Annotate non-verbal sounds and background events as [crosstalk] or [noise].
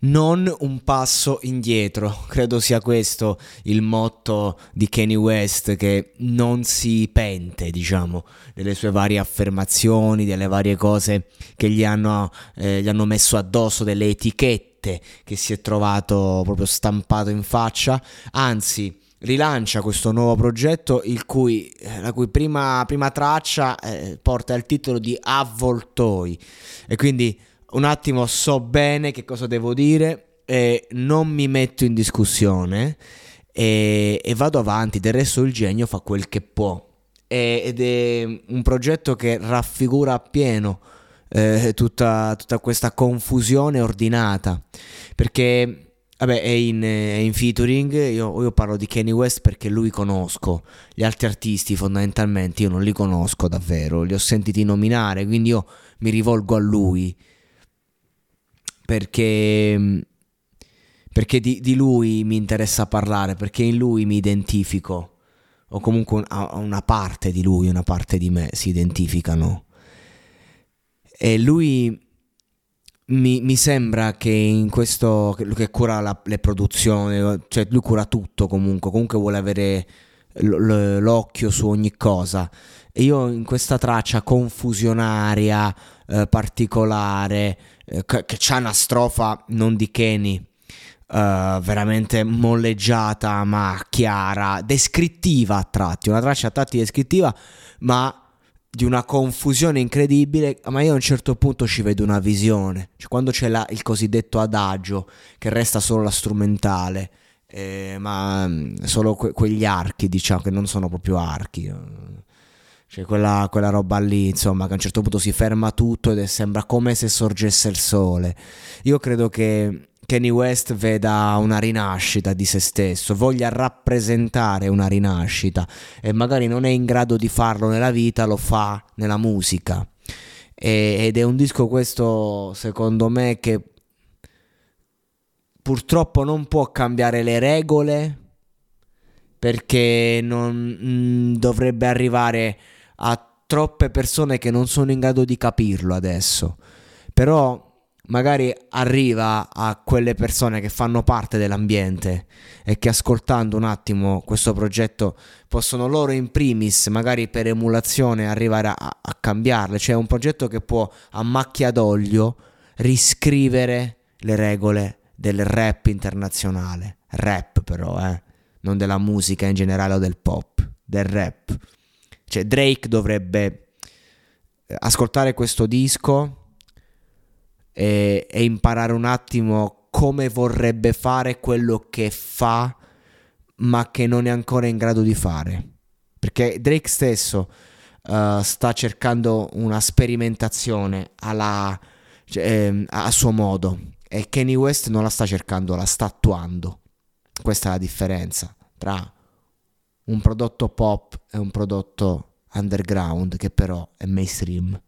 Non un passo indietro. [laughs] Credo sia questo il motto di Kanye West che non si pente, diciamo, delle sue varie affermazioni, delle varie cose che gli hanno, eh, gli hanno messo addosso, delle etichette che si è trovato proprio stampato in faccia, anzi rilancia questo nuovo progetto cui, eh, la cui prima, prima traccia eh, porta il titolo di Avvoltoi e quindi un attimo so bene che cosa devo dire e non mi metto in discussione e, e vado avanti, del resto il genio fa quel che può e, ed è un progetto che raffigura appieno eh, tutta, tutta questa confusione ordinata perché Vabbè, è in, è in featuring. Io, io, parlo di Kanye West perché lui conosco. Gli altri artisti, fondamentalmente, io non li conosco davvero. Li ho sentiti nominare, quindi io mi rivolgo a lui perché, perché di, di, lui mi interessa parlare, perché in lui mi identifico, o comunque una, una parte di lui, una parte di me si identificano. E lui mi, mi, sembra che in questo che cura la, le produzioni, cioè lui cura tutto comunque, comunque vuole avere l'occhio su ogni cosa. E io in questa traccia confusionaria, eh, particolare, eh, che, che c'ha una strofa non di Kenny, uh, veramente molleggiata ma chiara, descrittiva a tratti, una traccia a tratti descrittiva ma di una confusione incredibile, ma io a un certo punto ci vedo una visione, cioè quando c'è la, il cosiddetto adagio che resta solo la strumentale, eh, ma mm, solo que- quegli archi diciamo che non sono proprio archi. Cioè quella, quella, roba lì, insomma, che a un certo punto si ferma tutto ed sembra come se sorgesse il sole. Io credo che Kanye West veda una rinascita di se stesso, voglia rappresentare una rinascita e magari non è in grado di farlo nella vita, lo fa nella musica. E, ed è un disco questo, secondo me, che purtroppo non può cambiare le regole perché non mh, mm, dovrebbe arrivare a troppe persone che non sono in grado di capirlo adesso. Però magari arriva a quelle persone che fanno parte dell'ambiente e che ascoltando un attimo questo progetto possono loro in primis, magari per emulazione, arrivare a, a cambiarle. Cioè è un progetto che può a macchia d'olio riscrivere le regole del rap internazionale. Rap però, eh, non della musica in generale o del pop, del rap. Cioè Drake dovrebbe eh, ascoltare questo disco e, e imparare un attimo come vorrebbe fare quello che fa ma che non è ancora in grado di fare. Perché Drake stesso uh, sta cercando una sperimentazione alla, cioè, eh, a suo modo e Kanye West non la sta cercando, la sta attuando. Questa è la differenza tra un prodotto pop e un prodotto underground che però è mainstream.